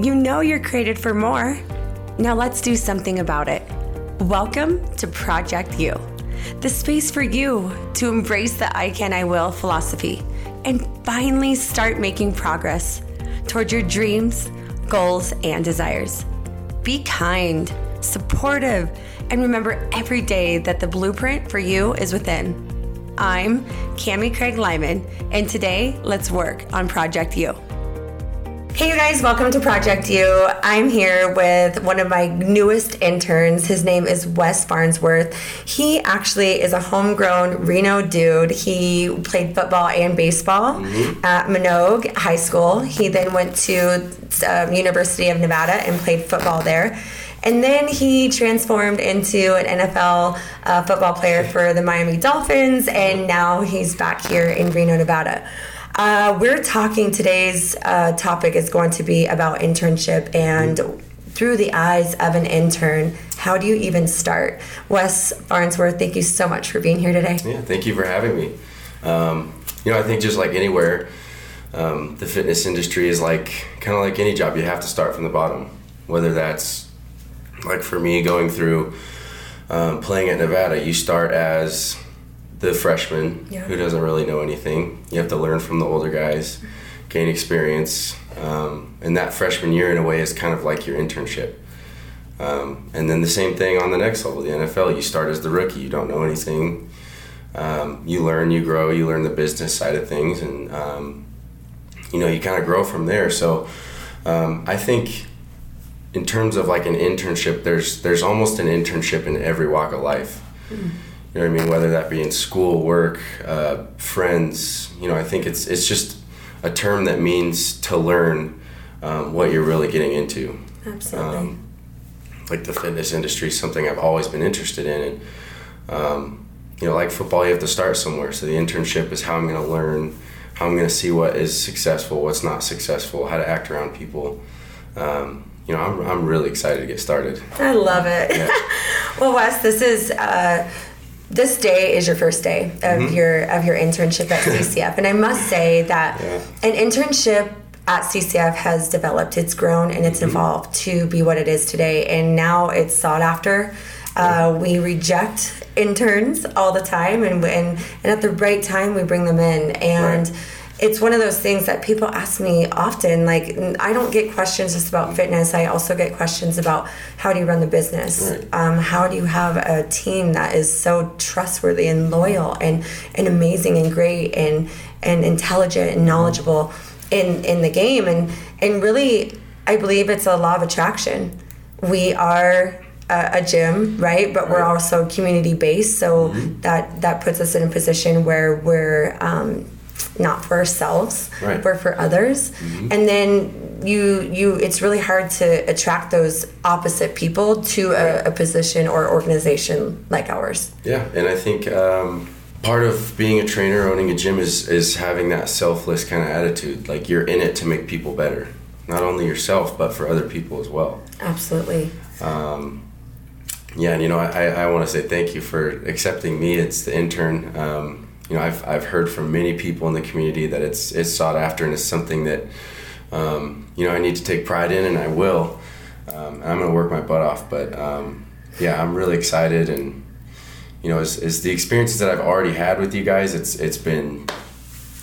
You know you're created for more. Now let's do something about it. Welcome to Project You, the space for you to embrace the I can, I will philosophy and finally start making progress toward your dreams, goals, and desires. Be kind, supportive, and remember every day that the blueprint for you is within. I'm Cami Craig Lyman, and today let's work on Project You. Hey, you guys, welcome to Project You. I'm here with one of my newest interns. His name is Wes Farnsworth. He actually is a homegrown Reno dude. He played football and baseball mm-hmm. at Manogue High School. He then went to um, University of Nevada and played football there. And then he transformed into an NFL uh, football player for the Miami Dolphins, and now he's back here in Reno, Nevada. Uh, we're talking today's uh, topic is going to be about internship and through the eyes of an intern. How do you even start? Wes Farnsworth, thank you so much for being here today. Yeah, thank you for having me. Um, you know, I think just like anywhere, um, the fitness industry is like kind of like any job. You have to start from the bottom. Whether that's like for me going through um, playing at Nevada, you start as the freshman yeah. who doesn't really know anything. You have to learn from the older guys, gain experience, um, and that freshman year, in a way, is kind of like your internship. Um, and then the same thing on the next level, the NFL. You start as the rookie. You don't know anything. Um, you learn, you grow, you learn the business side of things, and um, you know you kind of grow from there. So um, I think in terms of like an internship, there's there's almost an internship in every walk of life. Mm you know what I mean? Whether that be in school, work, uh, friends. You know, I think it's it's just a term that means to learn um, what you're really getting into. Absolutely. Um, like the fitness industry is something I've always been interested in, and um, you know, like football, you have to start somewhere. So the internship is how I'm going to learn, how I'm going to see what is successful, what's not successful, how to act around people. Um, you know, I'm, I'm really excited to get started. I love it. Yeah. well, Wes, this is. Uh, this day is your first day of mm-hmm. your of your internship at CCF, and I must say that yeah. an internship at CCF has developed, it's grown, and it's mm-hmm. evolved to be what it is today, and now it's sought after. Uh, we reject interns all the time, and, and and at the right time we bring them in, and. Right it's one of those things that people ask me often. Like, I don't get questions just about fitness. I also get questions about how do you run the business? Right. Um, how do you have a team that is so trustworthy and loyal and, and amazing and great and, and intelligent and knowledgeable in, in the game? And, and really, I believe it's a law of attraction. We are a, a gym, right? But we're also community based. So mm-hmm. that, that puts us in a position where we're, um, not for ourselves right. but for others. Mm-hmm. and then you you it's really hard to attract those opposite people to a, a position or organization like ours. Yeah and i think um, part of being a trainer owning a gym is is having that selfless kind of attitude. Like you're in it to make people better. Not only yourself but for other people as well. Absolutely. Um, yeah and you know i, I want to say thank you for accepting me it's the intern. Um, you know, I've, I've heard from many people in the community that it's it's sought after and it's something that um, you know I need to take pride in and I will. Um, I'm going to work my butt off, but um, yeah, I'm really excited and you know, as, as the experiences that I've already had with you guys, it's it's been.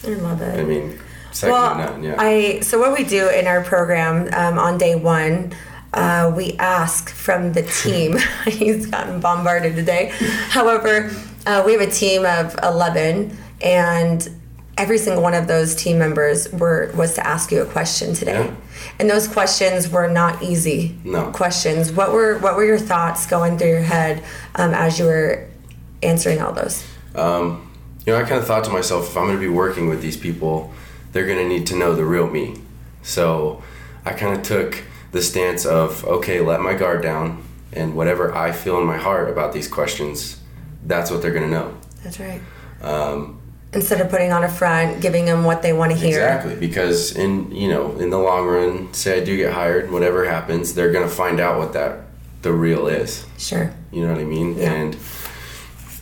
I love it. I mean, second well, to none. Yeah. I so what we do in our program um, on day one. Uh, we ask from the team. He's gotten bombarded today. However, uh, we have a team of 11, and every single one of those team members were was to ask you a question today. Yeah. And those questions were not easy no. questions. What were what were your thoughts going through your head um, as you were answering all those? Um, you know, I kind of thought to myself, if I'm going to be working with these people, they're going to need to know the real me. So I kind of took the stance of, okay, let my guard down, and whatever I feel in my heart about these questions, that's what they're going to know. That's right. Um, Instead of putting on a front, giving them what they want to hear. Exactly, because in you know in the long run, say I do get hired, whatever happens, they're going to find out what that the real is. Sure. You know what I mean? Yeah. And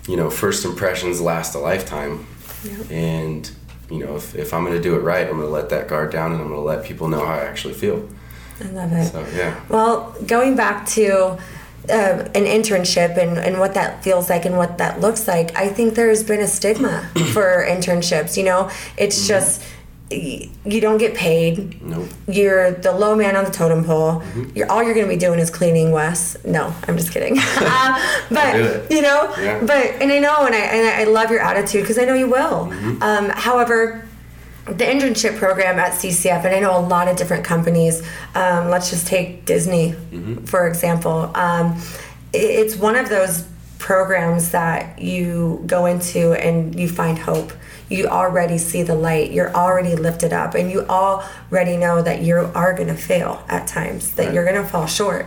you know, first impressions last a lifetime. Yep. And you know, if, if I'm going to do it right, I'm going to let that guard down and I'm going to let people know how I actually feel. I love it. So yeah. Well, going back to uh, an internship and, and what that feels like and what that looks like, I think there's been a stigma for internships. You know, it's just you don't get paid. Nope. You're the low man on the totem pole. You're all you're going to be doing is cleaning, Wes. No, I'm just kidding. uh, but you know, Yeah. but and I know, and I and I love your attitude because I know you will. Um, however the internship program at CCF, and I know a lot of different companies. Um, let's just take Disney, for example. Um, it's one of those programs that you go into and you find hope. You already see the light. You're already lifted up, and you already know that you are going to fail at times, that Right. you're going to fall short.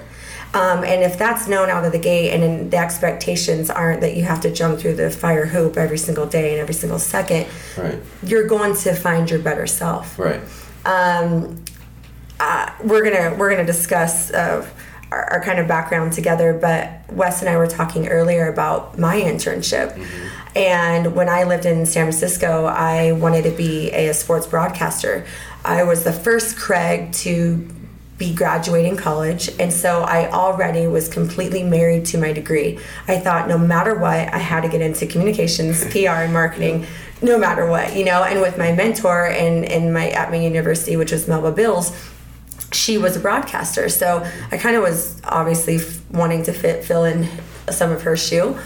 Um, and if that's known out of the gate and the expectations aren't that you have to jump through the fire hoop every single day and every single second, Right. you're going to find your better self. Right. Um, uh, we're gonna we're gonna discuss uh, our, our kind of background together, but Wes and I were talking earlier about my internship. And when I lived in San Francisco, I wanted to be a, sports broadcaster. I was the first Craig to be graduating college, and so I already was completely married to my degree. I thought no matter what, I had to get into communications, PR, and marketing, no matter what, you know. And with my mentor and in my at my university, which was Melba Bills, she was a broadcaster, so I kind of was obviously f- wanting to fit fill in some of her shoe.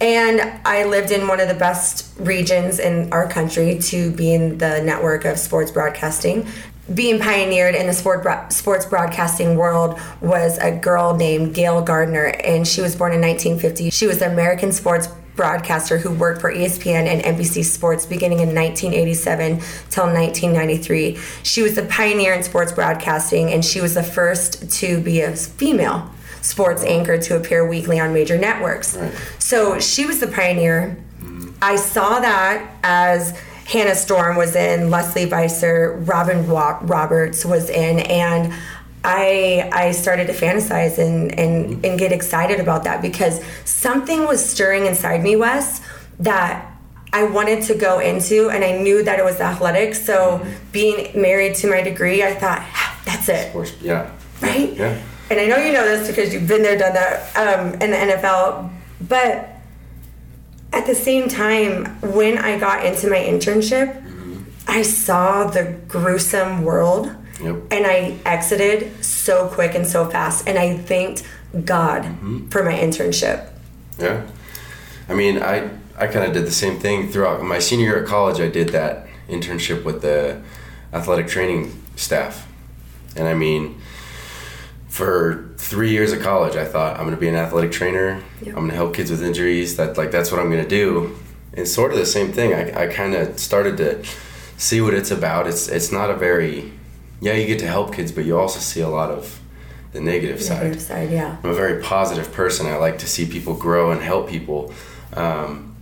And I lived in one of the best regions in our country to be in the network of sports broadcasting. Being pioneered in the sport bro- sports broadcasting world was a girl named Gayle Gardner, and she was born in 1950. She was an American sports broadcaster who worked for ESPN and NBC Sports beginning in 1987 till 1993. She was a pioneer in sports broadcasting, and she was the first to be a female sports anchor to appear weekly on major networks. Right. So she was the pioneer. Mm-hmm. I saw that as Hannah Storm was in, Lesley Visser, Robin Roberts was in, and I I started to fantasize and, and and get excited about that because something was stirring inside me, Wes, that I wanted to go into, and I knew that it was athletics. So being married to my degree, I thought "Ah, that's it Of course. Yeah. right? Yeah. And I know you know this because you've been there, done that um, in the NFL. But at the same time, when I got into my internship, mm-hmm. I saw the gruesome world Yep. and I exited so quick and so fast. And I thanked God mm-hmm. for my internship. Yeah. I mean, I I kind of did the same thing throughout my senior year at college. I did that internship with the athletic training staff, and I mean, for three years of college, I thought I'm going to be an athletic trainer. Yep. I'm going to help kids with injuries. That like that's what I'm going to do. And sort of the same thing. I, I kind of started to see what it's about. It's it's not a very yeah. You get to help kids, but you also see a lot of the negative side. Negative side, yeah. I'm a very positive person. I like to see people grow and help people. Um,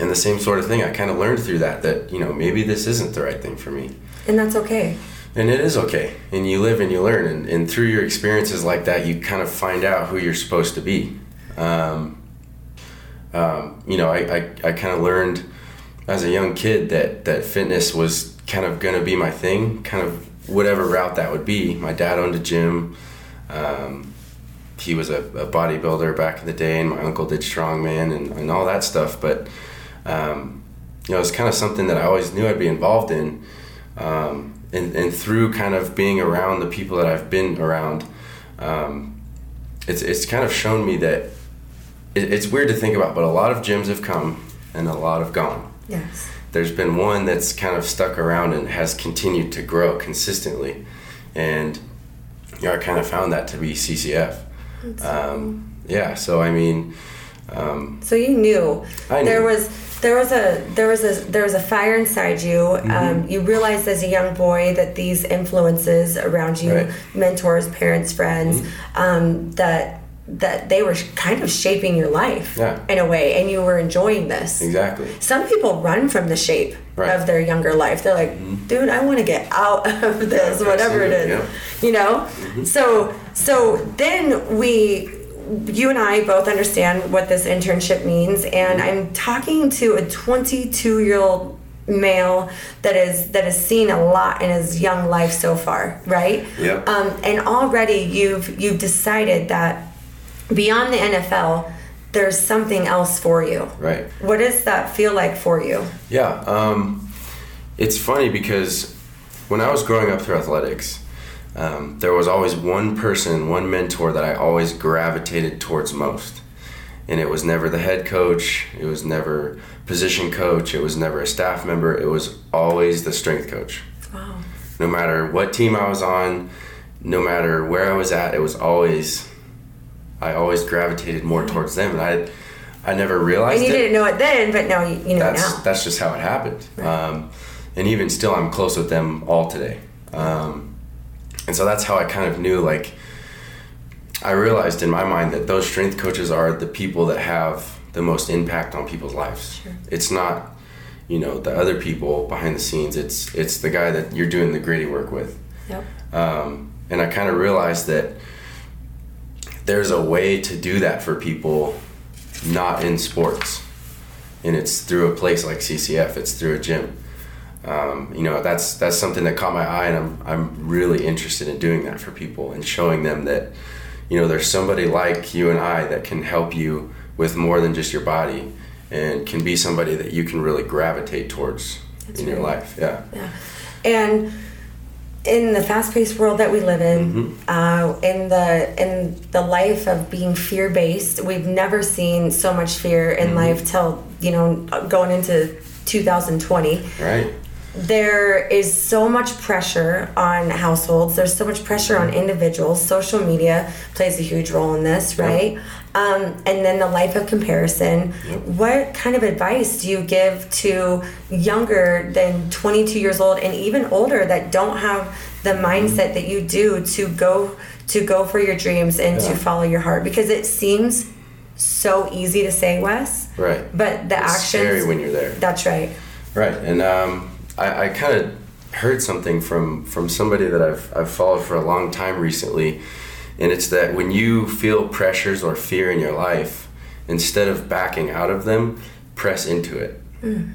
and the same sort of thing, I kind of learned through that that, you know, maybe this isn't the right thing for me. And that's okay. And it is okay. And you live and you learn. And, and through your experiences like that, you kind of find out who you're supposed to be. Um, um, you know, I, I, I kind of learned as a young kid that, that fitness was kind of going to be my thing, kind of whatever route that would be. My dad owned a gym. Um, he was a, a bodybuilder back in the day, and my uncle did strongman and, and all that stuff. But, um, you know, it's kind of something that I always knew I'd be involved in. Um, and, and through kind of being around the people that I've been around, um, it's, it's kind of shown me that it, it's weird to think about, but a lot of gyms have come and a lot have gone. Yes. There's been one that's kind of stuck around and has continued to grow consistently. And you know, I kind of found that to be CCF. Um, yeah, so I mean, um, So you knew I there was there was a there was a there was a fire inside you. Mm-hmm. Um, you realized as a young boy that these influences around you, Right. Mm-hmm. mentors, parents, friends, um, that that they were kind of shaping your life Yeah. in a way, and you were enjoying this. exactly. Some people run from the shape Right. Mm-hmm. of their younger life. They're like, dude, I want to get out of this, whatever it is. Yeah. You know? Mm-hmm. So so then we you and I both understand what this internship means and Mm-hmm. I'm talking to a 22 year old male that is that has seen a lot in his young life so far, right? Yep. Um, and already you've you've decided that beyond the NFL, there's something else for you. Right. What does that feel like for you? Yeah, um, it's funny because when I was growing up through athletics, um, there was always one person, one mentor that I always gravitated towards most. And it was never the head coach, it was never position coach, it was never a staff member, it was always the strength coach. Wow. No matter what team I was on, no matter where I was at, it was always, I always gravitated more towards them. And I, I never realized And you it didn't know it then, but now you, you know that's now. that's just how it happened. Um, and even still, I'm close with them all today. Um, and so that's how I kind of knew. Like, I realized in my mind that those strength coaches are the people that have the most impact on people's lives. Sure. It's not, you know, the other people behind the scenes. It's it's the guy that you're doing the gritty work with. Yep. Um, and I kind of realized that there's a way to do that for people not in sports. And it's through a place like CCF, it's through a gym. Um, you know, that's that's something that caught my eye, and I'm, I'm really interested in doing that for people and showing them that, you know, there's somebody like you and I that can help you with more than just your body and can be somebody that you can really gravitate towards That's in your life. Yeah. Yeah. And in the fast-paced world that we live in, Mm-hmm. uh, in the in the life of being fear-based, we've never seen so much fear in Mm-hmm. life till you know going into 2020. Right. There is so much pressure on households. There's so much pressure on individuals. Social media plays a huge role in this, right? Um, and then the life of comparison. Yep. What kind of advice do you give to younger than 22 years old and even older that don't have the mindset that you do to go to go for your dreams and to follow your heart? Because it seems so easy to say, Wes, Right. but the It's actions. scary when you're there. That's right. Right, and um, I, I kind of heard something from from somebody that I've I've followed for a long time recently, and it's that when you feel pressures or fear in your life, instead of backing out of them, press into it. Mm.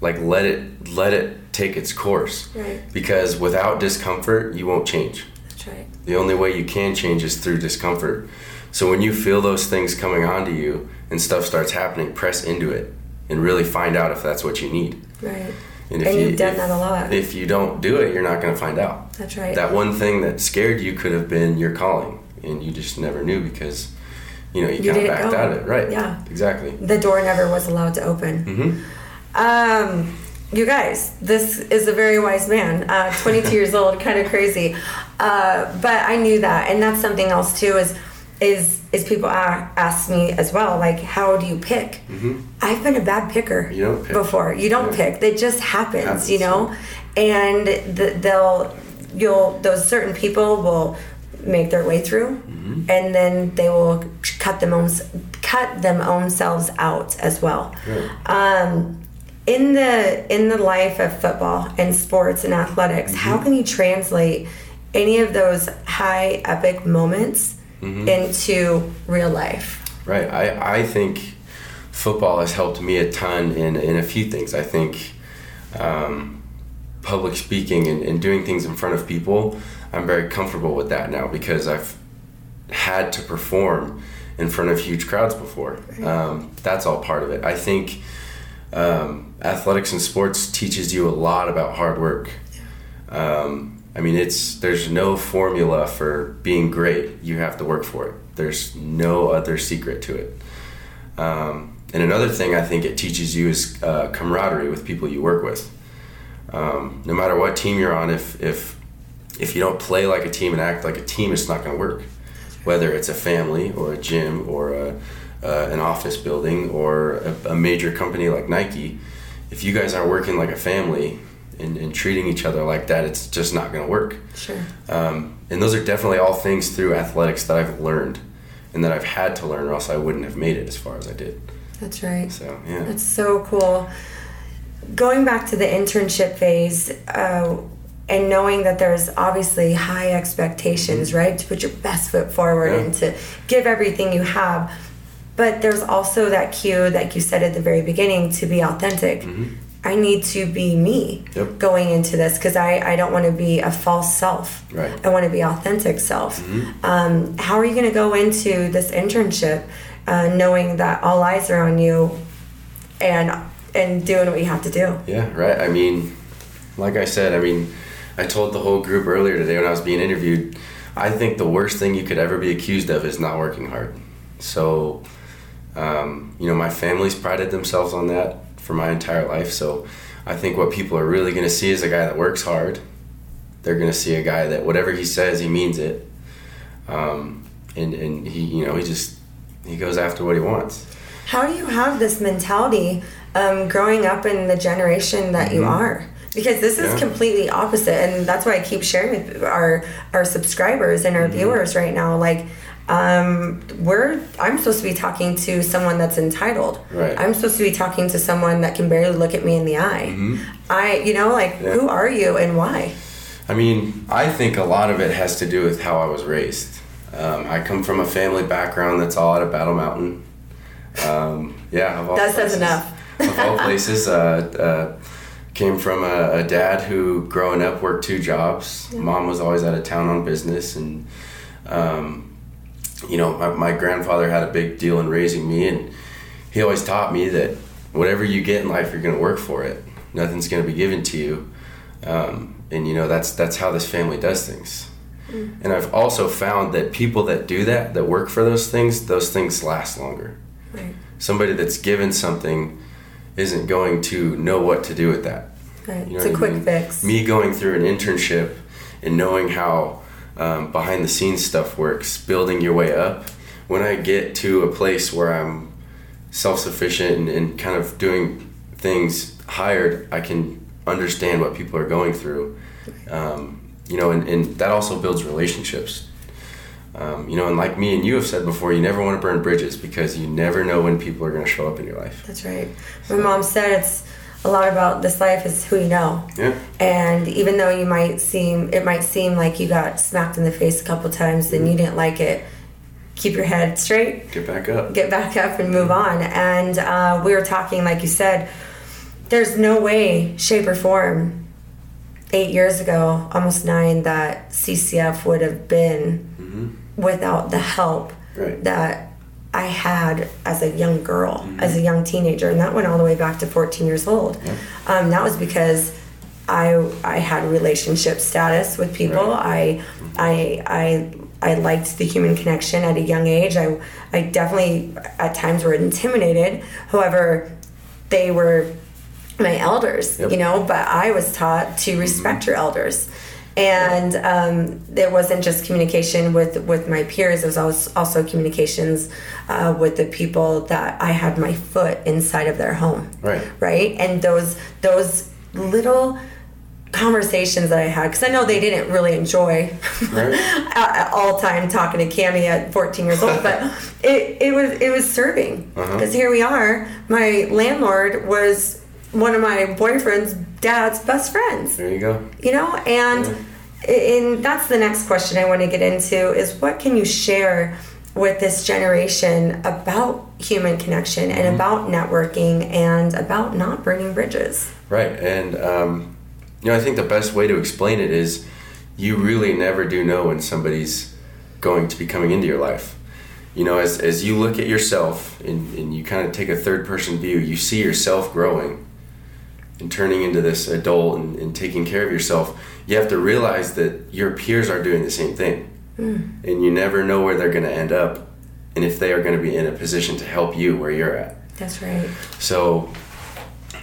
Like let it let it take its course. Right. Because without discomfort, you won't change. That's right. The only way you can change is through discomfort. So when you feel those things coming onto you and stuff starts happening, press into it and really find out if that's what you need. Right. And, And you've done if- that a lot. If you don't do it, you're not going to find out. That's right. That one thing that scared you could have been your calling, and you just never knew because, you know, you, You kind of backed go. out of it. Right. Yeah. Exactly. the door never was allowed to open. hmm Um, you guys, this is a very wise man. Uh, 22 years old, kind of crazy. Uh, but I knew that, and that's something else too. Is is is people ask me as well, like, how do you pick? I've been a bad picker Mm-hmm. Pick. before. You don't Yeah. pick. It just happens, Happens, you know. And the, they'll you'll those certain people will make their way through, Mm-hmm. and then they will cut them own cut them own selves out as well. Right. Um, in the in the life of football and sports and athletics, Mm-hmm. how can you translate any of those high epic moments Mm-hmm. into real life? Right. I, I think football has helped me a ton in, in a few things. I think um, public speaking and, and doing things in front of people, I'm very comfortable with that now because I've had to perform in front of huge crowds before. Um, that's all part of it. I think um, athletics and sports teaches you a lot about hard work. Um, I mean, it's there's no formula for being great. You have to work for it. There's no other secret to it. Um, and another thing I think it teaches you is uh, camaraderie with people you work with. Um, no matter what team you're on, if if if you don't play like a team and act like a team, it's not going to work. Whether it's a family or a gym or a, uh, an office building or a, a major company like Nike, if you guys aren't working like a family and, and treating each other like that, it's just not going to work. Sure. Um, and those are definitely all things through athletics that I've learned and that I've had to learn, or else I wouldn't have made it as far as I did. That's right. So yeah, That's so cool. Going back to the internship phase, uh, and knowing that there's obviously high expectations, right? To put your best foot forward Yeah. and to give everything you have. But there's also that cue, like you said at the very beginning, to be authentic. I need to be me Yep. going into this because I, I don't want to be a false self. Right. I want to be authentic self. Mm-hmm. Um, how are you going to go into this internship uh, knowing that all eyes are on you and and doing what you have to do? Yeah, right. I mean, like I said, I mean, I told the whole group earlier today when I was being interviewed, I think the worst thing you could ever be accused of is not working hard. So, um, you know, my family's prided themselves on that for my entire life. So, I think what people are really going to see is a guy that works hard. They're going to see a guy that whatever he says, he means it. Um, and, and he, you know, he just, he goes after what he wants. How do you have this mentality um, growing up in the generation that you are? Because this is Mm-hmm. Yeah. completely opposite, and that's why I keep sharing with our our subscribers and our Mm-hmm. viewers right now. Like, um, we're I'm supposed to be talking to someone that's entitled. Right. I'm supposed to be talking to someone that can barely look at me in the eye. I, you know, like, Mm-hmm. Yeah. who are you and why? I mean, I think a lot of it has to do with how I was raised. Um, I come from a family background that's all out of Battle Mountain. Um, yeah, of all That says enough. of all places, uh, uh, came from a, a dad who, growing up, worked two jobs. Mom was always out of town on business, and um, you know, my, my grandfather had a big deal in raising me, and he always taught me that whatever you get in life, you're going to work for it. Nothing's going to be given to you, um, and you know that's that's how this family does things. And I've also found that people that do that, that work for those things, those things last longer. Right. Somebody that's given something isn't going to know what to do with that. Right. You know it's a I quick mean? fix. Me going through an internship and knowing how um, behind the scenes stuff works, building your way up. When I get to a place where I'm self sufficient and, and kind of doing things hired, I can understand what people are going through. Um, you know, and, and that also builds relationships. Um, you know, and like me and you have said before, you never want to burn bridges because you never know when people are going to show up in your life. That's right. My mom said it's a lot about this life is who you know. Yeah. And even though you might seem, it might seem like you got smacked in the face a couple times and you mm-hmm. didn't like it, keep your head straight, Get back up. get back up, and move mm-hmm. on. And uh, we were talking, like you said, there's no way, shape, or form, eight years ago, almost nine, that CCF would have been mm-hmm. without the help Right. that I had as a young girl, as a young teenager, and that went all the way back to 14 years old. Um, that was because I I had relationship status with people. I I I I liked the human connection at a young age. I I definitely at times were intimidated. However, they were my elders, Yep. you know, but I was taught to respect your elders. And um, it wasn't just communication with, with my peers, it was also, communications uh, with the people that I had my foot inside of their home. Right. Right? And those, those little conversations that I had, because I know they didn't really enjoy Right. at, at all time talking to Cami at 14 years old, but it, it was it was serving Uh-huh. because here we are. My landlord was one of my boyfriend's dad's best friends, There you go. you know, and and that's the next question I want to get into is what can you share with this generation about human connection and about networking and about not burning bridges. Right, and um, you know, I think the best way to explain it is you really never do know when somebody's going to be coming into your life. You know, as, as you look at yourself and, and you kind of take a third person view, you see yourself growing and turning into this adult and, and taking care of yourself. You have to realize that your peers are doing the same thing. Hmm. And you never know where they're going to end up and if they are going to be in a position to help you where you're at. That's right. So,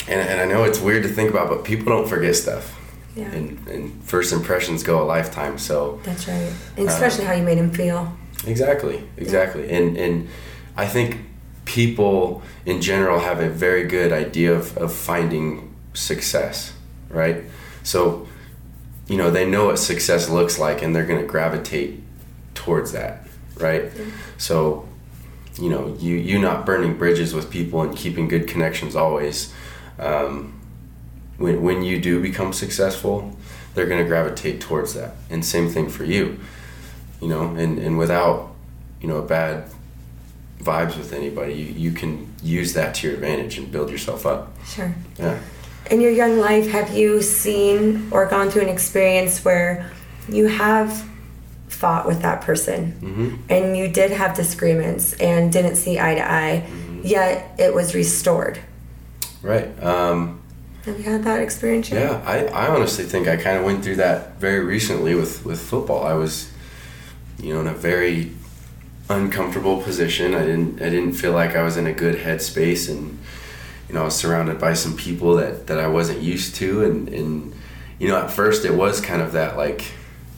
and, and I know it's weird to think about, but people don't forget stuff. Yeah. And, and first impressions go a lifetime. So, That's right. And uh, especially how you made him feel. exactly, exactly. And, and I think people in general have a very good idea of, of finding success, right? So, you know, they know what success looks like and they're going to gravitate towards that, right? So, you know, you you not burning bridges with people and keeping good connections always. Um, when when you do become successful, they're going to gravitate towards that. And same thing for you, you know. And and without you know bad vibes with anybody, you, you can use that to your advantage and build yourself up. Sure. Yeah. In your young life, have you seen or gone through an experience where you have fought with that person Mm-hmm. and you did have disagreements and didn't see eye to eye, Mm-hmm. yet it was restored? Right. Um, Have you had that experience yet? Yeah, I, I honestly think I kind of went through that very recently with, with football. I was, you know, in a very uncomfortable position. I didn't I didn't feel like I was in a good headspace, and you know, I was surrounded by some people that, that I wasn't used to, and, and you know, at first it was kind of that like,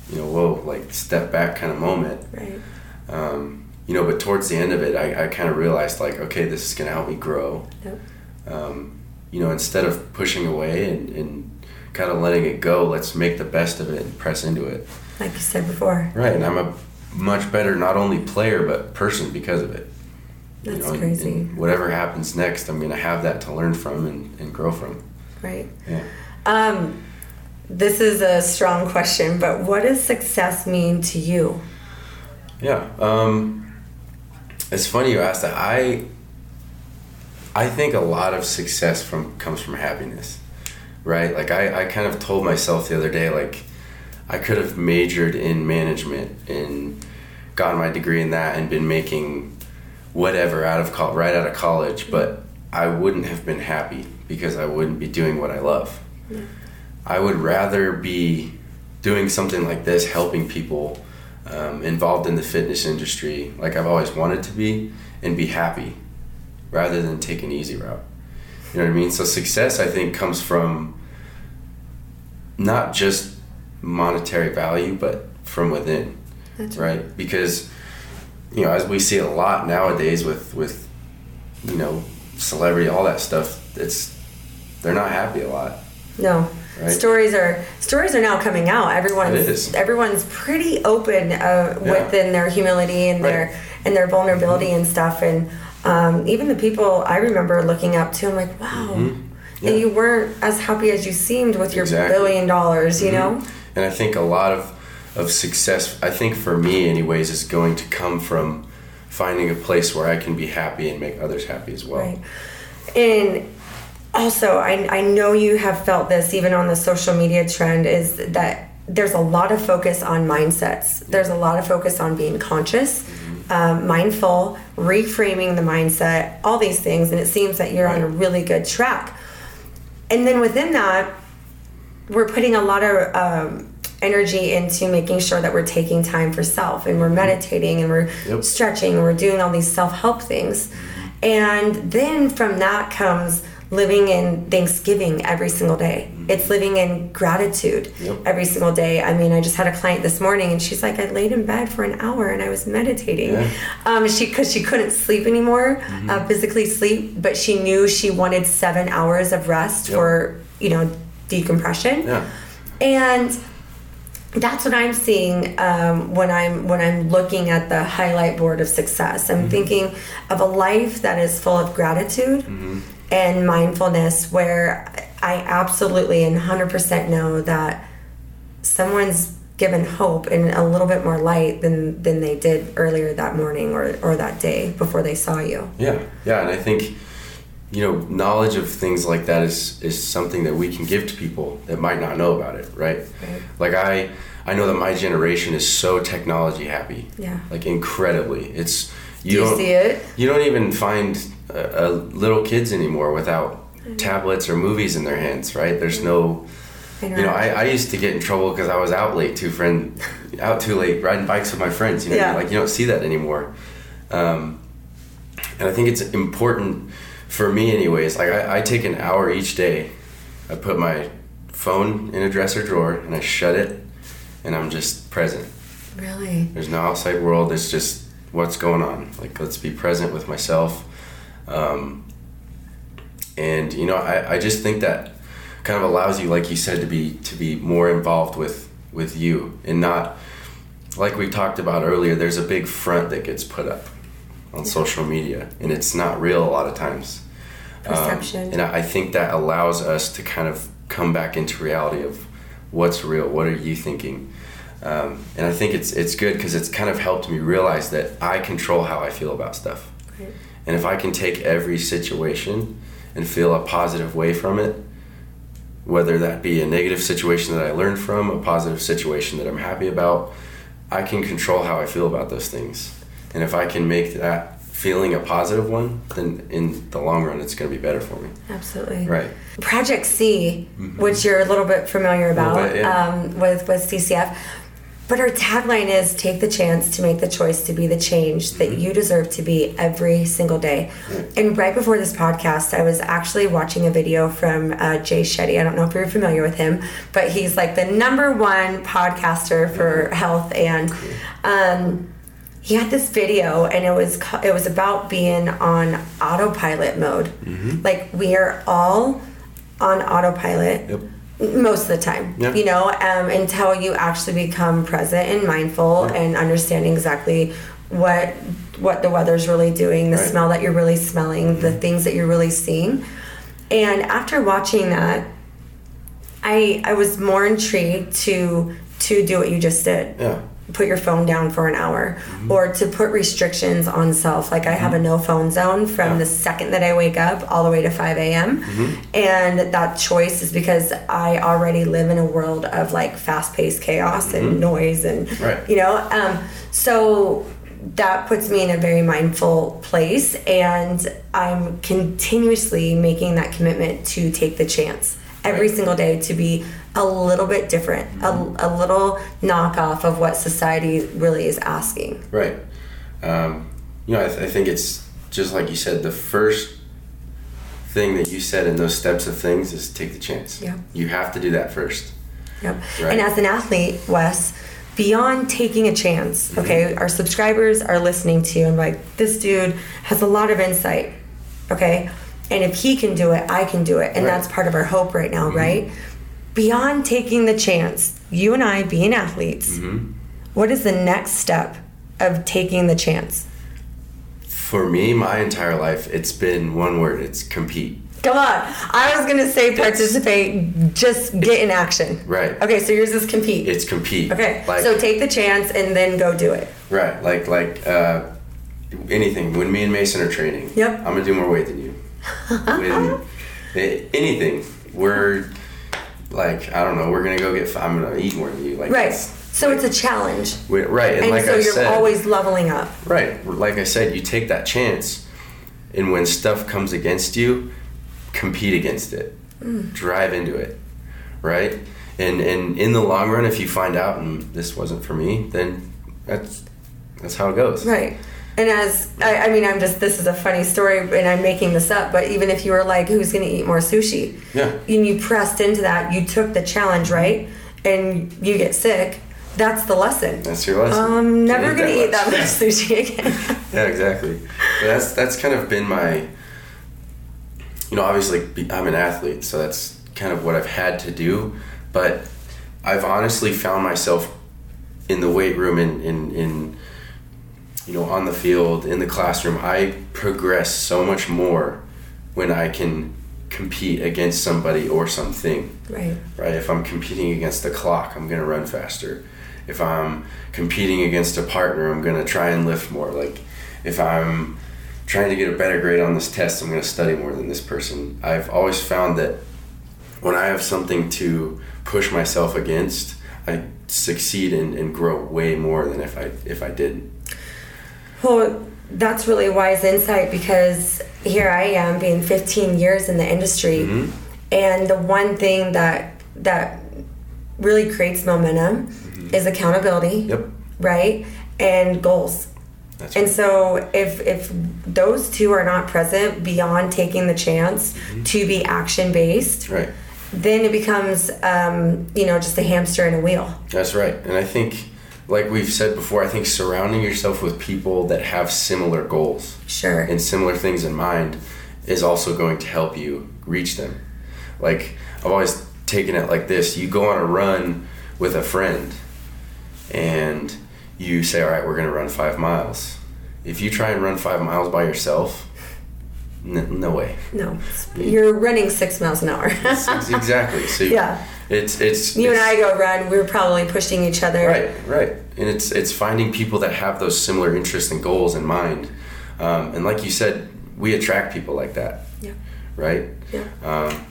you know, whoa, like step back kind of moment. Right. Um, you know, but towards the end of it, I, I kind of realized like, okay, this is gonna help me grow Yep. um, you know, instead of pushing away and, and kind of letting it go, let's make the best of it and press into it. Like you said before. Right. And I'm a much better, not only player, but person because of it. You That's know, and- crazy. and whatever happens next, I'm going to have that to learn from and, and grow from. Right. Yeah. Um, this is a strong question, but what does success mean to you? Yeah. Um, it's funny you asked that. I I think a lot of success from comes from happiness, right? Like I, I kind of told myself the other day, like I could have majored in management and gotten my degree in that and been making whatever out of col- right out of college, but I wouldn't have been happy because I wouldn't be doing what I love. I would rather be doing something like this, helping people, um, involved in the fitness industry, like I've always wanted to be, and be happy, rather than take an easy route. You know what I mean? So success, I think, comes from not just monetary value, but from within, That's right? Because you know, as we see a lot nowadays with with you know celebrity, all that stuff, it's they're not happy a lot. No. Right. Stories are stories are now coming out. Everyone's It is. everyone's pretty open uh, within their humility and their and their vulnerability and stuff. And um, even the people I remember looking up to, I'm like, wow, Mm-hmm. Yeah. and you weren't as happy as you seemed with your Exactly. Mm-hmm. billion dollars. You know, And I think a lot of, of success, I think for me, anyways, is going to come from finding a place where I can be happy and make others happy as well. Right. And also, I, I know you have felt this even on the social media trend is that there's a lot of focus on mindsets. There's a lot of focus on being conscious, um, mindful, reframing the mindset, all these things. And it seems that you're on a really good track. And then within that, we're putting a lot of um, energy into making sure that we're taking time for self and we're meditating and we're Yep. stretching and we're doing all these self-help things and then from that comes living in thanksgiving every single day it's living in gratitude Yep. every single day i mean i just had a client this morning and she's like i laid in bed for an hour and i was meditating Yeah. um, she because she couldn't sleep anymore uh, physically sleep but she knew she wanted seven hours of rest Yep. for you know decompression Yeah. and that's what I'm seeing um, when I'm when I'm looking at the highlight board of success. I'm thinking of a life that is full of gratitude and mindfulness, where I absolutely and 100% know that someone's given hope and a little bit more light than than they did earlier that morning or or that day before they saw you. Yeah. Yeah. And I think, you know, knowledge of things like that is, is something that we can give to people that might not know about it, right? Right. Like I, I know that my generation is so technology happy. Yeah. Like incredibly. It's, you Do don't, see it? You don't even find uh, uh, little kids anymore without tablets or movies in their hands, right? There's no, you know, I, I used to get in trouble because I was out late too, friend, out too late riding bikes with my friends. You know, Yeah. like you don't see that anymore. Um, and I think it's important for me, anyways. Like I, I take an hour each day. I put my phone in a dresser drawer and I shut it, and I'm just present. really There's no outside world. It's just what's going on. Like let's be present with myself. Um, and you know, I, I just think that kind of allows you, like you said, to be to be more involved with with you and not like we talked about earlier. There's a big front that gets put up on social media, and it's not real a lot of times. Um, Perception. and I I think that allows us to kind of come back into reality of what's real. What are you thinking? Um, and I think it's it's good because it's kind of helped me realize that I control how I feel about stuff. Great. And if I can take every situation and feel a positive way from it, whether that be a negative situation that I learned from, a positive situation that I'm happy about, I can control how I feel about those things. And if I can make that feeling a positive one, then in the long run, it's going to be better for me. Absolutely. Right. Project C, which you're a little bit familiar about bit, yeah. um, with with CCF, but our tagline is "Take the chance to make the choice to be the change that Mm-hmm. you deserve to be every single day." And right before this podcast, I was actually watching a video from uh, Jay Shetty. I don't know if you're familiar with him, but he's like the number one podcaster for health and. Um, he had this video and it was it was about being on autopilot mode like we are all on autopilot Yep. most of the time Yeah. you know um, until you actually become present and mindful and understanding exactly what what the weather's really doing the Right. smell that you're really smelling the things that you're really seeing and after watching that i i was more intrigued to to do what you just did Yeah. Put your phone down for an hour mm-hmm. or to put restrictions on self like i have a mm-hmm. no phone zone from Yeah. the second that i wake up all the way to 5 a.m mm-hmm. and that choice is because i already live in a world of like fast-paced chaos and noise and Right. you know um, so that puts me in a very mindful place and i'm continuously making that commitment to take the chance every Right. single day to be a little bit different, a, mm-hmm. a little knockoff of what society really is asking. Right. Um, you know, I, th- I think it's just like you said. The first thing that you said in those steps of things is take the chance. Yeah. You have to do that first. Yep. Right. And as an athlete, Wes, beyond taking a chance, mm-hmm. okay, our subscribers are listening to you and like, this dude has a lot of insight, okay? And if he can do it, I can do it. And Right. that's part of our hope right now, mm-hmm. right? Beyond taking the chance, you and I being athletes, what is the next step of taking the chance? For me, my entire life, it's been one word. It's compete. Come on. I was going to say participate, just get in action. Right. Okay, so yours is compete. It's compete. Okay, Like, so take the chance and then go do it. right. Like like uh, anything. When me and Mason are training, Yep. I'm gonna do more weight than you. when eh, anything, we're like I don't know. We're gonna go get. f- I'm gonna eat more than you. Like Right. So it's a challenge. we- right. And, And like so I you're said, always leveling up. Right. Like I said, you take that chance, and when stuff comes against you, compete against it. Mm. Drive into it. Right. And and in the long run, if you find out and this wasn't for me, then that's that's how it goes. Right. And as I, I mean, I'm just this is a funny story, and I'm making this up. But even if you were like, "Who's going to eat more sushi?" Yeah. and you pressed into that, you took the challenge, right? And you get sick. That's the lesson. That's your lesson. Um, I'm never going to eat that much. much sushi again. yeah, exactly. But that's that's kind of been my. You know, obviously, I'm an athlete, so that's kind of what I've had to do. But I've honestly found myself in the weight room, in in, in you know, on the field, in the classroom. I progress so much more when I can compete against somebody or something right. right? If I'm competing against the clock, I'm gonna run faster. If I'm competing against a partner, I'm gonna try and lift more. Like, if I'm trying to get a better grade on this test, I'm gonna study more than this person. I've always found that when I have something to push myself against, I succeed and, and grow way more than if I if I didn't. Well, that's really wise insight because here I am being 15 years in the industry, Mm-hmm. and the one thing that that really creates momentum is accountability, Mm-hmm. Yep, right? And goals. that's And right. so if if those two are not present beyond taking the chance Mm-hmm. to be action based, right. then it becomes um, you know just a hamster in a wheel. That's right. And I think, like we've said before, I think surrounding yourself with people that have similar goals Sure. and similar things in mind is also going to help you reach them. Like I've always taken it like this: you go on a run with a friend, and you say, "All right, we're going to run five miles." If you try and run five miles by yourself, n- no way. no, you're running six miles an hour. Exactly. So Yeah. It's it's you and I go run, we're probably pushing each other. Right, right, and it's it's finding people that have those similar interests and goals in mind, um, and like you said, we attract people like that, Yeah. right? Yeah. Um,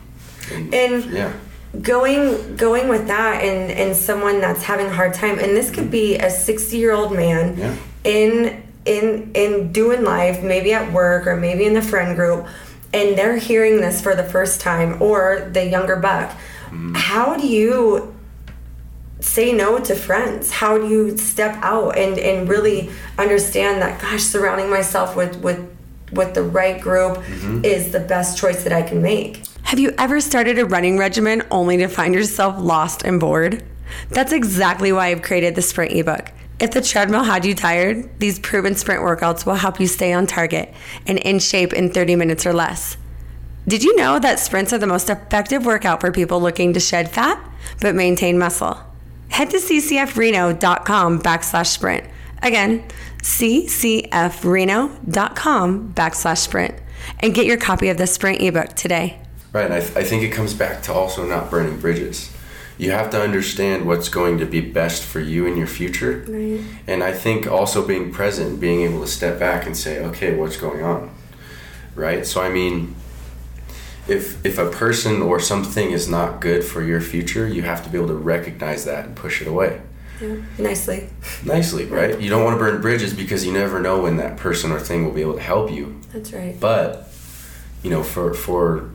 and, And yeah, going going with that and and someone that's having a hard time and this could be a 60 year old man Yeah. in in in doing life maybe at work or maybe in the friend group and they're hearing this for the first time or the younger buck how do you say no to friends? How do you step out and and really understand that gosh surrounding myself with with with the right group mm-hmm. is the best choice that i can make? Have you ever started a running regimen only to find yourself lost and bored? That's exactly why i've created the sprint ebook. If the treadmill had you tired these proven sprint workouts will help you stay on target and in shape in 30 minutes or less did you know that sprints are the most effective workout for people looking to shed fat but maintain muscle? Head to ccfreno.com backslash sprint. Again, ccfreno.com backslash sprint and get your copy of the sprint ebook today. Right, and I, th- I think it comes back to also not burning bridges. You have to understand what's going to be best for you in your future. Right. And I think also being present, being able to step back and say, okay, what's going on? Right? So, I mean, if, if a person or something is not good for your future, you have to be able to recognize that and push it away. Yeah, nicely. Nicely, right? You don't want to burn bridges because you never know when that person or thing will be able to help you. That's right. But you know, for for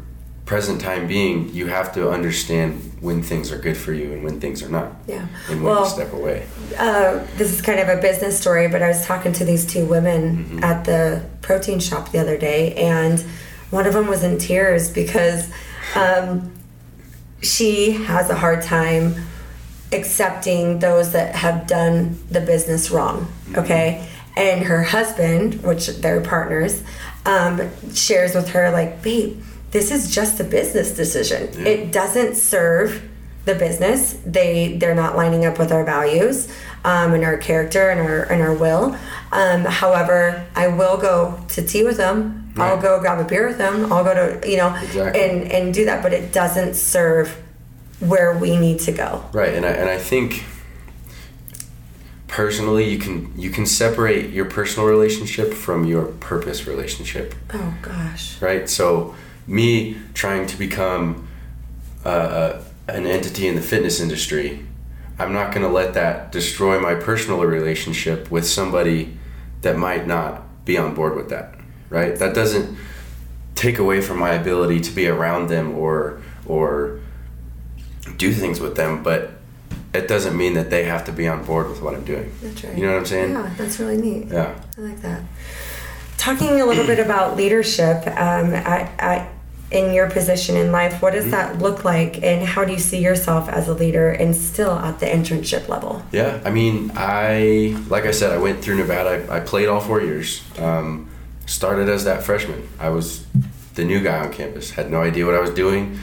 present time being, you have to understand when things are good for you and when things are not, Yeah. and when Well, to step away. uh, this is kind of a business story, but I was talking to these two women Mm-hmm. at the protein shop the other day, and one of them was in tears because um, she has a hard time accepting those that have done the business wrong. Okay. And her husband, which they're partners, um, shares with her, like, babe, this is just a business decision. It doesn't serve the business. They they're not lining up with our values um, and our character and our and our will. Um, however, I will go to tea with them. I'll go grab a beer with them. I'll go to you know Exactly. and and do that. But it doesn't serve where we need to go. Right, and I, and I think personally, you can you can separate your personal relationship from your purpose relationship. Oh gosh. right? So, me trying to become uh, uh, an entity in the fitness industry, I'm not going to let that destroy my personal relationship with somebody that might not be on board with that, right? That doesn't take away from my ability to be around them or or do things with them, but it doesn't mean that they have to be on board with what I'm doing. That's right. You know what I'm saying? Yeah, that's really neat. Yeah. I like that. Talking a little bit about leadership um, at, at, in your position in life, what does Mm-hmm. that look like, and how do you see yourself as a leader and still at the internship level? Yeah, I mean, I like I said, I went through Nevada. I, I played all four years. Um, started as that freshman. I was the new guy on campus. Had no idea what I was doing.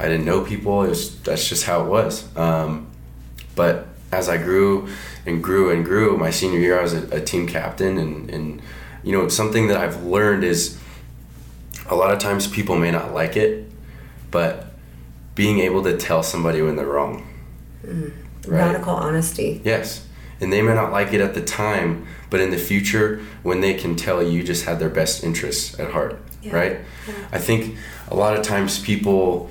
I didn't know people. It was that's just how it was. Um, but as I grew and grew and grew, my senior year I was a, a team captain, and and you know something that I've learned is a lot of times people may not like it, but being able to tell somebody when they're wrong. Right. Radical honesty. Yes. And they may not like it at the time, but in the future, when they can tell you just had their best interests at heart, Yeah. right? I think a lot of times people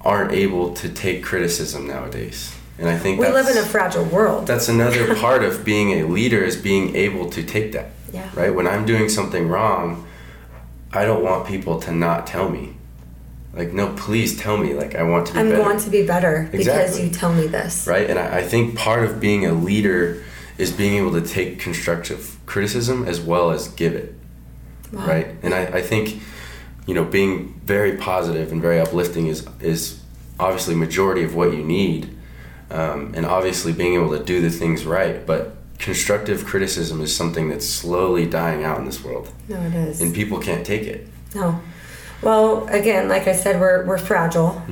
aren't able to take criticism nowadays. And I think We that's, live in a fragile world. that's another part of being a leader is being able to take that. Yeah. Right? When I'm doing something wrong, I don't want people to not tell me. Like, no, please tell me. Like, I want to be I'm better going to be better because you tell me this. right? And I, I think part of being a leader is being able to take constructive criticism as well as give it, Wow. right? And I, I think, you know, being very positive and very uplifting is is obviously majority of what you need, um, and obviously being able to do the things right. But constructive criticism is something that's slowly dying out in this world, No, it is. and people can't take it. No. Well, again, like I said, we're, we're fragile.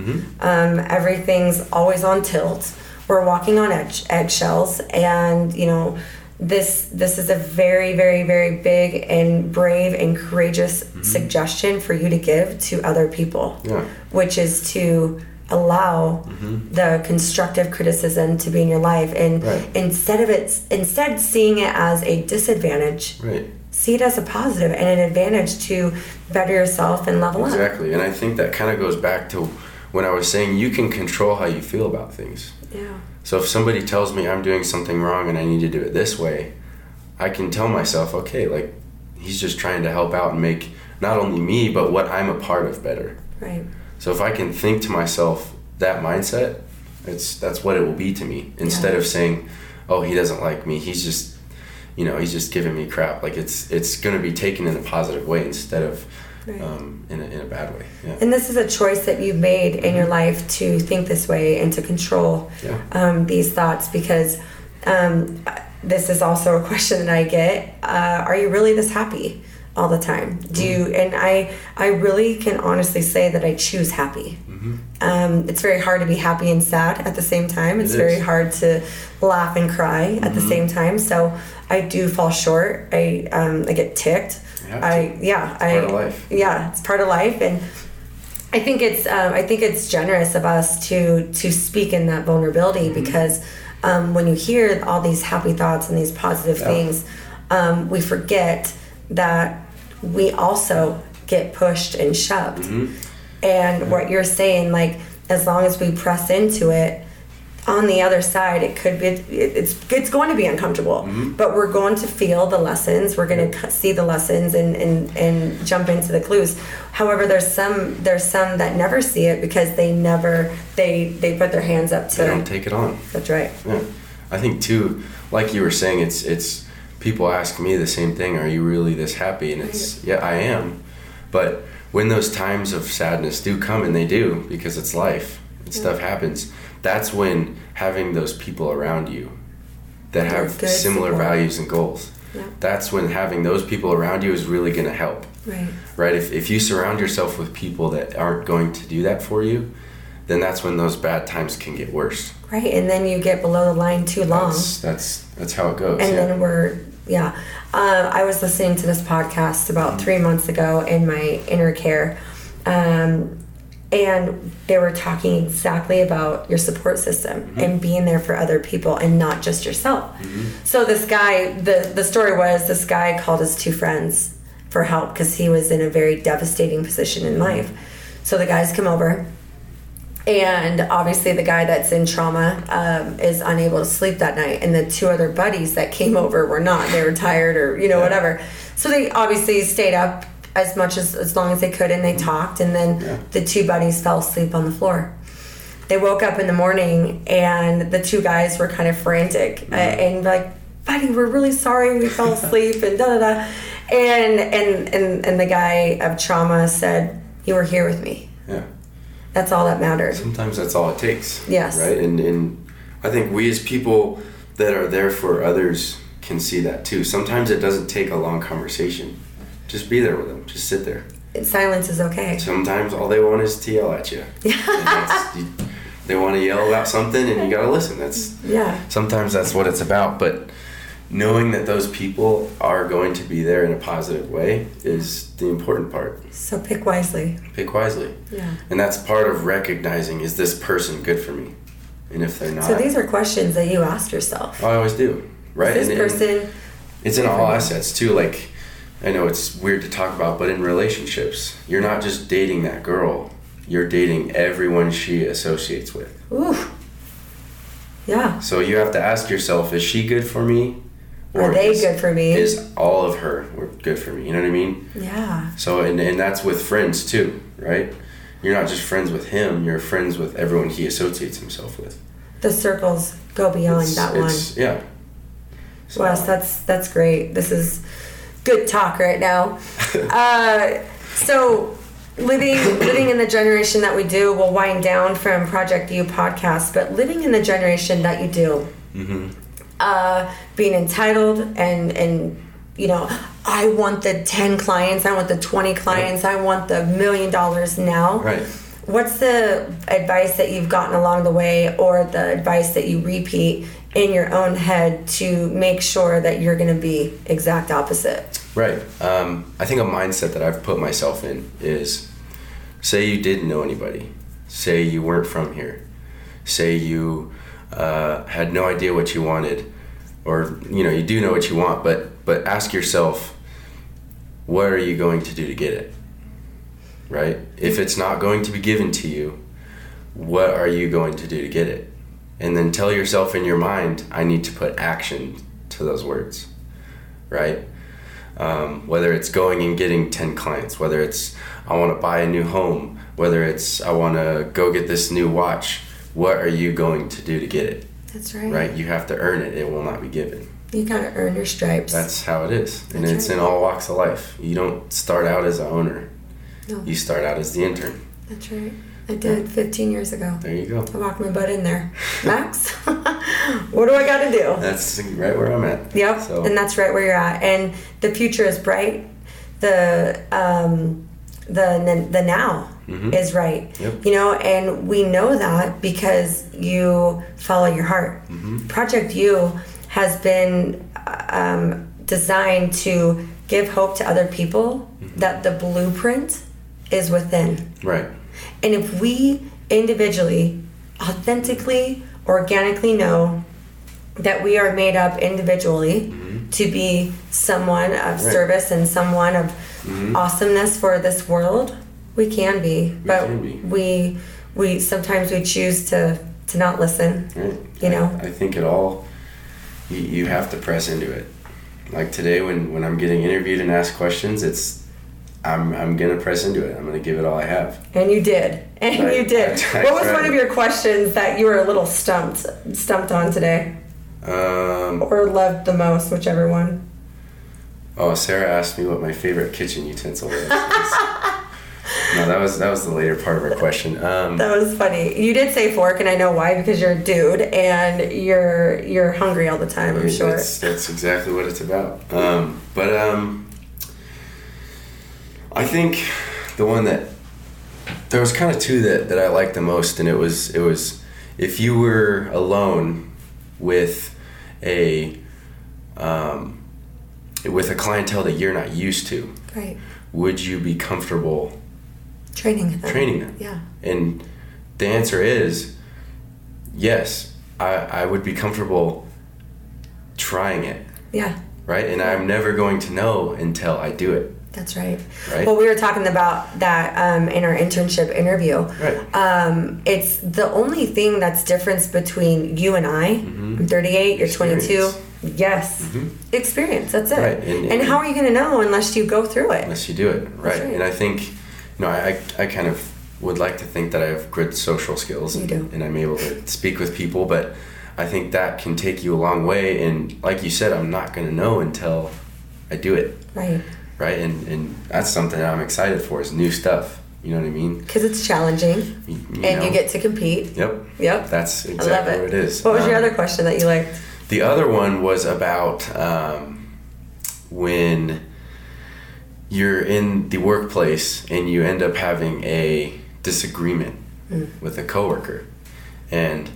Um, everything's always on tilt. We're walking on edge, eggshells, and you know, this this is a very, very, very big and brave and courageous mm-hmm. suggestion for you to give to other people, Yeah. which is to allow mm-hmm. the constructive criticism to be in your life, and Right. instead of it, instead seeing it as a disadvantage, Right. see it as a positive and an advantage to better yourself and level up. Exactly, and I think that kind of goes back to when I was saying you can control how you feel about things. Yeah. So if somebody tells me I'm doing something wrong and I need to do it this way, I can tell myself, okay, like he's just trying to help out and make not only me but what I'm a part of better. Right. So if I can think to myself that mindset, it's that's what it will be to me instead Yeah. of saying, "Oh, he doesn't like me. He's just, you know, he's just giving me crap." Like it's it's going to be taken in a positive way instead of Right. um, in a in a bad way. Yeah. And this is a choice that you've made in your life to think this way and to control Yeah. um, these thoughts because um, this is also a question that I get. Uh, are you really this happy all the time? Do you, and I, I really can honestly say that I choose happy. Um, it's very hard to be happy and sad at the same time. It's It very hard to laugh and cry at the same time. So I do fall short. I, um, I get ticked. I, yeah, I, part of life. yeah, it's part of life, and I think it's um, I think it's generous of us to to speak in that vulnerability Mm-hmm. because um, when you hear all these happy thoughts and these positive Yeah. things, um, we forget that we also get pushed and shoved. Mm-hmm. And what you're saying, like as long as we press into it, on the other side, it could be it, it's it's going to be uncomfortable, Mm-hmm. but we're going to feel the lessons. We're going to see the lessons and, and and jump into the clues. However, there's some there's some that never see it because they never they they put their hands up to They don't take it on. That's right. Yeah, I think too, like you were saying, it's it's people ask me the same thing. Are you really this happy? And it's yeah, I am. But when those times of sadness do come, and they do because it's life and stuff happens, that's when having those people around you that have similar support. values and goals. Yeah. That's when having those people around you is really going to help Right. right? If, if you surround yourself with people that aren't going to do that for you, then that's when those bad times can get worse. Right. And then you get below the line too long. That's that's that's how it goes. and yeah. then we're yeah uh, i was listening to this podcast about three months ago in my inner care um, and they were talking exactly about your support system and being there for other people and not just yourself. So this guy the, the story was this guy called his two friends for help because he was in a very devastating position in life. So the guys come over and obviously the guy that's in trauma um, is unable to sleep that night. And the two other buddies that came over were not. They were tired or you know Yeah. whatever. So they obviously stayed up as much as as long as they could and they talked and then Yeah. the two buddies fell asleep on the floor they woke up in the morning and the two guys were kind of frantic uh, and like buddy we're really sorry we fell asleep and da da da and and and and the guy of trauma said you were here with me yeah. that's all that matters. Sometimes that's all it takes. Yes. Right. And and I think we as people that are there for others can see that too. Sometimes it doesn't take a long conversation. Just be there with them. Just sit there. silence is okay. Sometimes all they want is to yell at you. And you- they want to yell about something, and you gotta listen. That's Yeah. sometimes that's what it's about but knowing that those people are going to be there in a positive way is the important part So pick wisely. pick wisely Yeah. and that's part of recognizing is this person good for me and if they're not So these are questions that you ask yourself. i always do right Is this And- and person it's in all assets too like i know it's weird to talk about but in relationships you're not just dating that girl you're dating everyone she associates with ooh. Yeah. so you have to ask yourself is she good for me Are they is- good for me? is all of her good for me. You know what I mean? Yeah. So and and that's with friends too, right? You're not just friends with him. You're friends with everyone he associates himself with. The circles go beyond It's- that one. Yeah. So- Wes, that's that's great. This is good talk right now. uh, so living living in the generation that we do, we'll wind down from Project U podcast, but living in the generation that you do, Mm-hmm. uh, being entitled and and you know, I want the ten clients, I want the twenty clients, I want the million dollars now. Right. What's the advice that you've gotten along the way, or the advice that you repeat in your own head to make sure that you're going to be exact opposite? Right. Um, I think a mindset that I've put myself in is say you didn't know anybody, say you weren't from here, say you uh, had no idea what you wanted, or you know you do know what you want, but but ask yourself, what are you going to do to get it? Right. If it's not going to be given to you, what are you going to do to get it? And then tell yourself in your mind, I need to put action to those words, right? Um, whether it's going and getting 10 clients, whether it's I want to buy a new home, whether it's I want to go get this new watch, what are you going to do to get it? That's right. Right? You have to earn it, it will not be given. You gotta earn your stripes. That's how it is. And it's right. in all walks of life. You don't start out as an owner, no, you start out as the intern. that's right. I did 15 years ago. There you go. I walked my butt in there. Max, what do I gotta do? That's right where I'm at. Yep, So- and that's right where you're at. And the future is bright. The um, the the now Mhm. is right. Yep. You know, and we know that because you follow your heart. Mm-hmm. Project U has been um, designed to give hope to other people Mm-hmm. that the blueprint is within. Right. And if we individually, authentically, organically know that we are made up individually to be someone of Mm-hmm. Right. service and someone of Mhm. awesomeness for this world, we can be. but can be. we we sometimes we choose to to not listen. Right. You know? I, I think it all. You, you have to press into it. Like today, when when I'm getting interviewed and asked questions, it's. I'm, I'm gonna press into it. I'm gonna give it all I have. And you did. And Right. you did. I what was one of your questions that you were a little stumped stumped on today? Um, Or loved the most, whichever one? oh, Sarah asked me what my favorite kitchen utensil is. no, that was that was the later part of her question. Um, That was funny. You did say fork, and I know why because you're a dude and you're you're hungry all the time. I'm sure. That's, that's exactly what it's about. Um, but um, I think the one that there was kind of two that, that I liked the most, and it was it was if you were alone with a um, with a clientele that you're not used to, Right. would you be comfortable Training them. training them? Yeah. And the answer is yes. I, I would be comfortable trying it Yeah. right? And I'm never going to know until I do it, That's right. right? Well, we were talking about that um, in our internship interview. Right. Um, it's the only thing that's difference between you and I. I'm 38. You're 22. Experience. Yes. Mhm. Experience. That's it. Right, and- And, how are you going to know unless you go through it? Unless you do it, right? right. And I think, you know, I, I kind of would like to think that I have good social skills and, and I'm able to speak with people, but I think that can take you a long way. And like you said, I'm not going to know until I do it, Right. Right? And, and that's something that I'm excited for is new stuff. You know what I mean? Because it's challenging, You, you and know? you get to compete. Yep. Yep. That's exactly it. what it is. What was your Um, other question that you liked? The other one was about um, when you're in the workplace and you end up having a disagreement with a coworker. And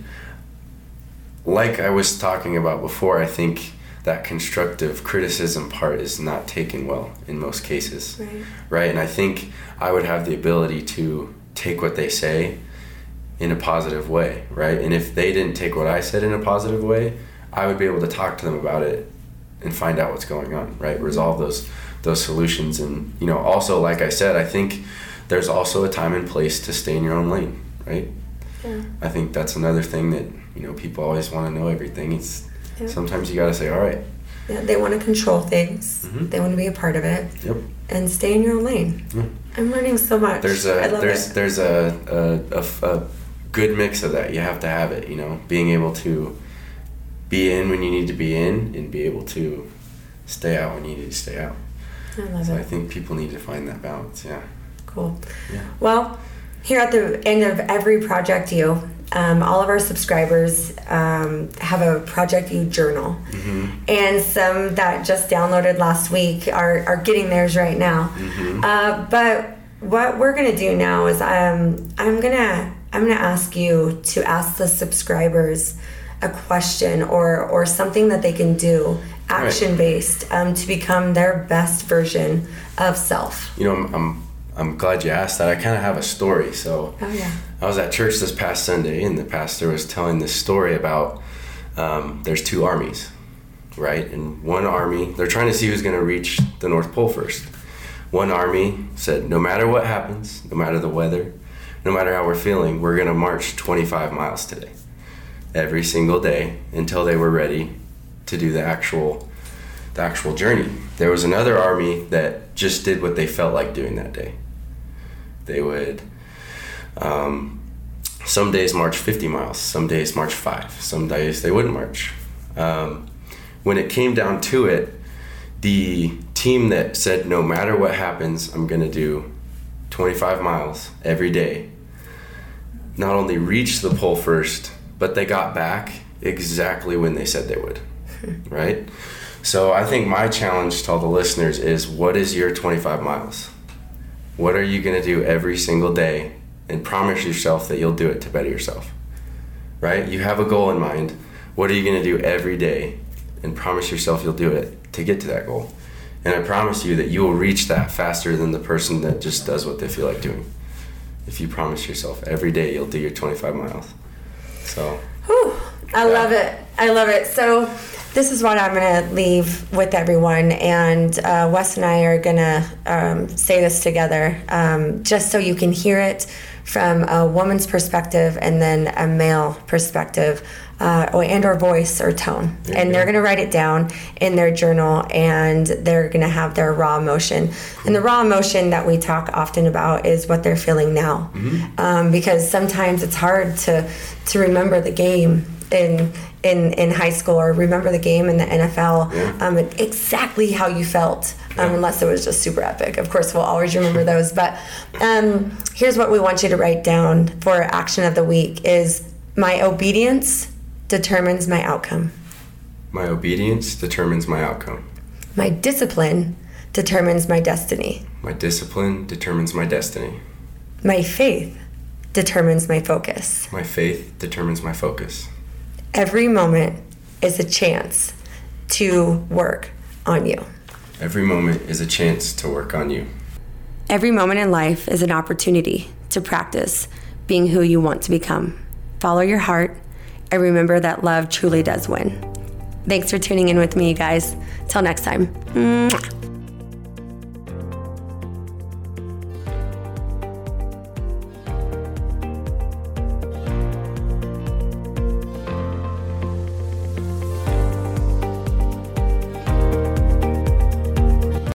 like I was talking about before, I think that constructive criticism part is not taken well in most cases Right. right? And I think I would have the ability to take what they say in a positive way, right? And if they didn't take what I said in a positive way, I would be able to talk to them about it and find out what's going on, right? Resolve those those solutions and you know, also like I said, I think there's also a time and place to stay in your own lane, right? Yeah. I think that's another thing that, you know, people always want to know everything. It's Yeah. sometimes you got to say, "All right, Yeah, they want to control things. Mhm. They want to be a part of it yep, and stay in your own lane. I'm learning so much. there's I a love there's it. there's a, a, a a good mix of that you have to have it you know being able to be in when you need to be in and be able to stay out when you need to stay out I love so it. i think people need to find that balance yeah Cool. Yeah. Well, here at the end of every Project U, um, all of our subscribers um, have a Project U journal. Mm-hmm. And some that just downloaded last week are, are getting theirs right now. Mm-hmm. Uh, but what we're gonna do now is um, I'm gonna I'm gonna ask you to ask the subscribers a question or or something that they can do action based um, to become their best version of self. you know i'm i'm, I'm glad you asked that i kind of have a story so Oh yeah. I was at church this past Sunday, and the pastor was telling this story about um, there's two armies, right? And one army, they're trying to see who's going to reach the North Pole first. One army said, no matter what happens, no matter the weather, no matter how we're feeling, we're going to march 25 miles today. Every single day until they were ready to do the actual the actual journey. There was another army that just did what they felt like doing that day. They would um, some days march 50 miles, some days march five, some days they wouldn't march. Um, when it came down to it, the team that said, no matter what happens, I'm going to do 25 miles every day, not only reached the pole first, but they got back exactly when they said they would, right? So I think my challenge to all the listeners is what is your 25 miles? What are you going to do every single day and promise yourself that you'll do it to better yourself? Right? You have a goal in mind. What are you going to do every day and promise yourself you'll do it to get to that goal? And I promise you that you will reach that faster than the person that just does what they feel like doing. If you promise yourself every day you'll do your 25 miles. So, Whew, I yeah. love it. I love it. So, this is what I'm going to leave with everyone. And uh, Wes and I are going to um, say this together um, just so you can hear it from a woman's perspective and then a male perspective. Uh, and or voice or tone and they're going to write it down in their journal and they're going to have their raw emotion and the raw emotion that we talk often about is what they're feeling now mm-hmm. um, because sometimes it's hard to to remember the game in in in high school or remember the game in the NFL yeah. um, exactly how you felt um, unless it was just super epic. Of course we'll always remember those but um, here's what we want you to write down for action of the week is my obedience determines my outcome. My obedience determines my outcome. My discipline determines my destiny. My discipline determines my destiny. My faith determines my focus. My faith determines my focus Every moment is a chance to work on you. Every moment is a chance to work on you. Every moment in life is an opportunity to practice being who you want to become. Follow your heart and remember that love truly does win. Thanks for tuning in with me, you guys. Till next time. Mwah.